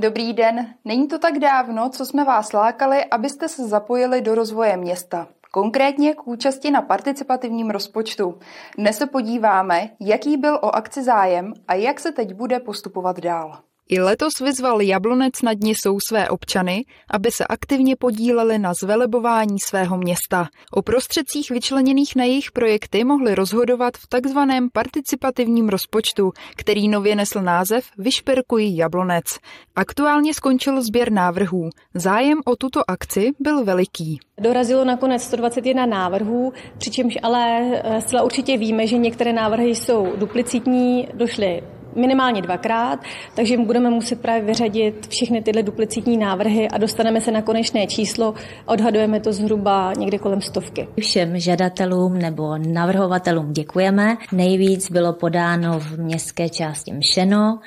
Dobrý den. Není to tak dávno, co jsme vás lákali, abyste se zapojili do rozvoje města. Konkrétně k účasti na participativním rozpočtu. Dnes se podíváme, jaký byl o akci zájem a jak se teď bude postupovat dál. I letos vyzval Jablonec nad Nisou své občany, aby se aktivně podíleli na zvelebování svého města. O prostředcích vyčleněných na jejich projekty mohli rozhodovat v takzvaném participativním rozpočtu, který nově nesl název Vyšperkují Jablonec. Aktuálně skončil sběr návrhů. Zájem o tuto akci byl veliký. Dorazilo nakonec 121 návrhů, přičemž ale eh, zcela určitě víme, že některé návrhy jsou duplicitní, došly minimálně dvakrát, takže budeme muset právě vyřadit všechny tyhle duplicitní návrhy a dostaneme se na konečné číslo. Odhadujeme to zhruba někde kolem stovky. Všem žadatelům nebo navrhovatelům děkujeme. Nejvíc bylo podáno v městské části Mšeno,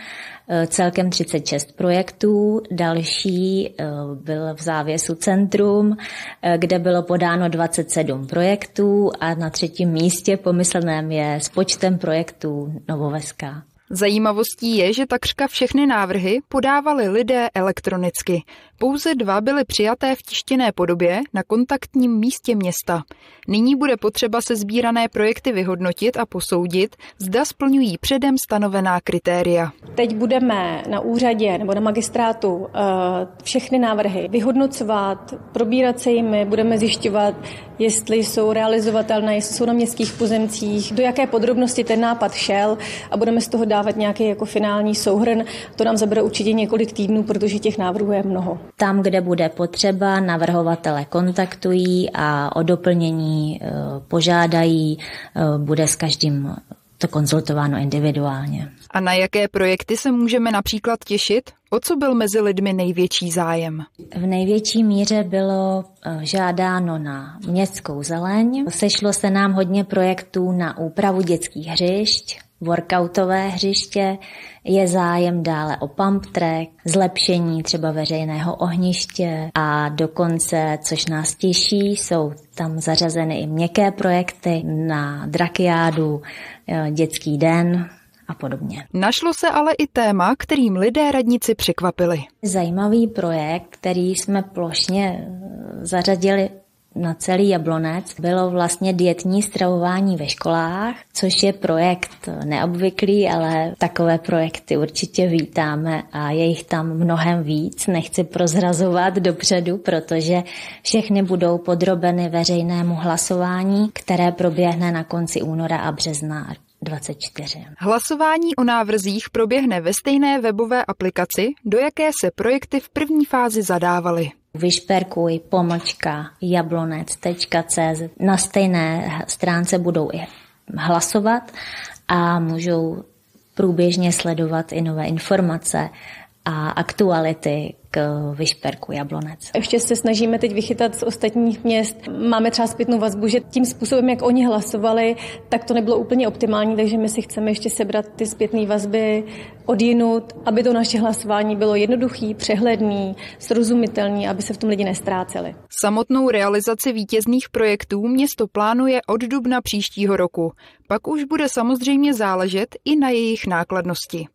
eh, celkem 36 projektů, další eh, byl v závěsu Centrum, eh, kde bylo podáno 27 projektů a na třetím místě pomyslném je s počtem projektů Novoveska. Zajímavostí je, že takřka všechny návrhy podávali lidé elektronicky. Pouze dva byly přijaté v tištěné podobě na kontaktním místě města. Nyní bude potřeba se sbírané projekty vyhodnotit a posoudit, zda splňují předem stanovená kritéria. Teď budeme na úřadě nebo na magistrátu eh, všechny návrhy vyhodnocovat, probírat se jimi, budeme zjišťovat, jestli jsou realizovatelné, jestli jsou na městských pozemcích, do jaké podrobnosti ten nápad šel a budeme z toho dávat nějaký jako finální souhrn. To nám zabere určitě několik týdnů, protože těch návrhů je mnoho. Tam, kde bude potřeba, navrhovatele kontaktují a o doplnění e, požádají, e, bude s každým to konzultováno individuálně. A na jaké projekty se můžeme například těšit? O co byl mezi lidmi největší zájem? V největší míře bylo e, žádáno na městskou zeleň. Sešlo se nám hodně projektů na úpravu dětských hřišť, workoutové hřiště, je zájem dále o pump track, zlepšení třeba veřejného ohniště a dokonce, což nás těší, jsou tam zařazeny i měkké projekty na drakiádu, eh, dětský den, a podobně. Našlo se ale i téma, kterým lidé radnici překvapili. Zajímavý projekt, který jsme plošně eh, zařadili na celý Jablonec bylo vlastně dietní stravování ve školách, což je projekt neobvyklý, ale takové projekty určitě vítáme a je jich tam mnohem víc. Nechci prozrazovat dopředu, protože všechny budou podrobeny veřejnému hlasování, které proběhne na konci února a března 24. Hlasování o návrzích proběhne ve stejné webové aplikaci, do jaké se projekty v první fázi zadávaly. Vyšperkuj pomlčka jablonec.cz Na stejné stránce budou i hlasovat a můžou průběžně sledovat i nové informace a aktuality k Vyšperku Jablonec. Ještě se snažíme teď vychytat z ostatních měst. Máme třeba zpětnou vazbu, že tím způsobem, jak oni hlasovali, tak to nebylo úplně optimální, takže my si chceme ještě sebrat ty zpětné vazby odjinut, aby to naše hlasování bylo jednoduchý, přehledný, srozumitelný, aby se v tom lidi nestráceli. Samotnou realizaci vítězných projektů město plánuje od dubna příštího roku. Pak už bude samozřejmě záležet i na jejich nákladnosti.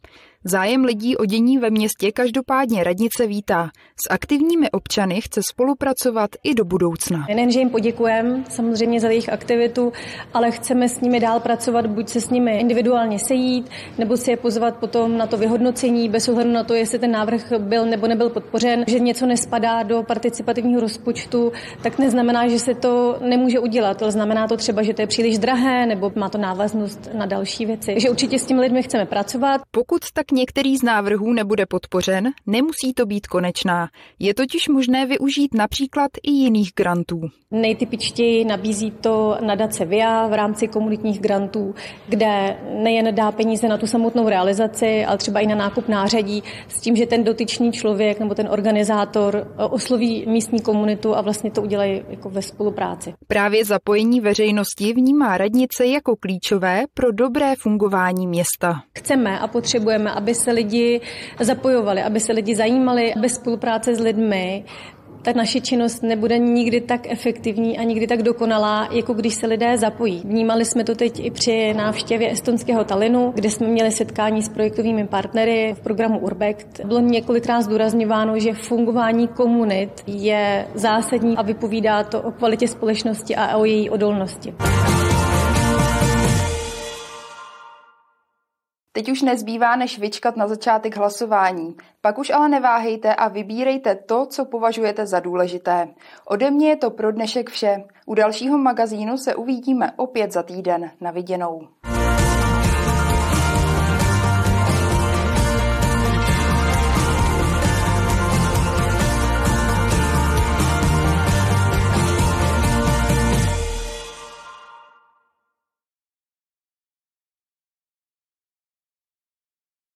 Zájem lidí o dění ve městě každopádně radnice vítá. S aktivními občany chce spolupracovat i do budoucna. Nejenže jim poděkujeme samozřejmě za jejich aktivitu, ale chceme s nimi dál pracovat, buď se s nimi individuálně sejít, nebo si je pozvat potom na to vyhodnocení, bez ohledu na to, jestli ten návrh byl nebo nebyl podpořen, že něco nespadá do participativního rozpočtu, tak neznamená, že se to nemůže udělat. Ale znamená to třeba, že to je příliš drahé, nebo má to návaznost na další věci. Takže určitě s těmi lidmi chceme pracovat. Pokud tak některý z návrhů nebude podpořen, nemusí to být konečná. Je totiž možné využít například i jiných grantů. Nejtypičtěji nabízí to nadace VIA v rámci komunitních grantů, kde nejen dá peníze na tu samotnou realizaci, ale třeba i na nákup nářadí, s tím, že ten dotyčný člověk nebo ten organizátor osloví místní komunitu a vlastně to udělají jako ve spolupráci. Právě zapojení veřejnosti vnímá radnice jako klíčové pro dobré fungování města. Chceme a potřebujeme, aby se lidi zapojovali, aby se lidi zajímali, bez spolupráce s lidmi ta naše činnost nebude nikdy tak efektivní a nikdy tak dokonalá, jako když se lidé zapojí. Vnímali jsme to teď i při návštěvě estonského Talinu, kde jsme měli setkání s projektovými partnery v programu Urbect. Bylo několikrát zdůrazňováno, že fungování komunit je zásadní a vypovídá to o kvalitě společnosti a o její odolnosti. Teď už nezbývá, než vyčkat na začátek hlasování. Pak už ale neváhejte a vybírejte to, co považujete za důležité. Ode mě je to pro dnešek vše. U dalšího magazínu se uvidíme opět za týden. Na viděnou.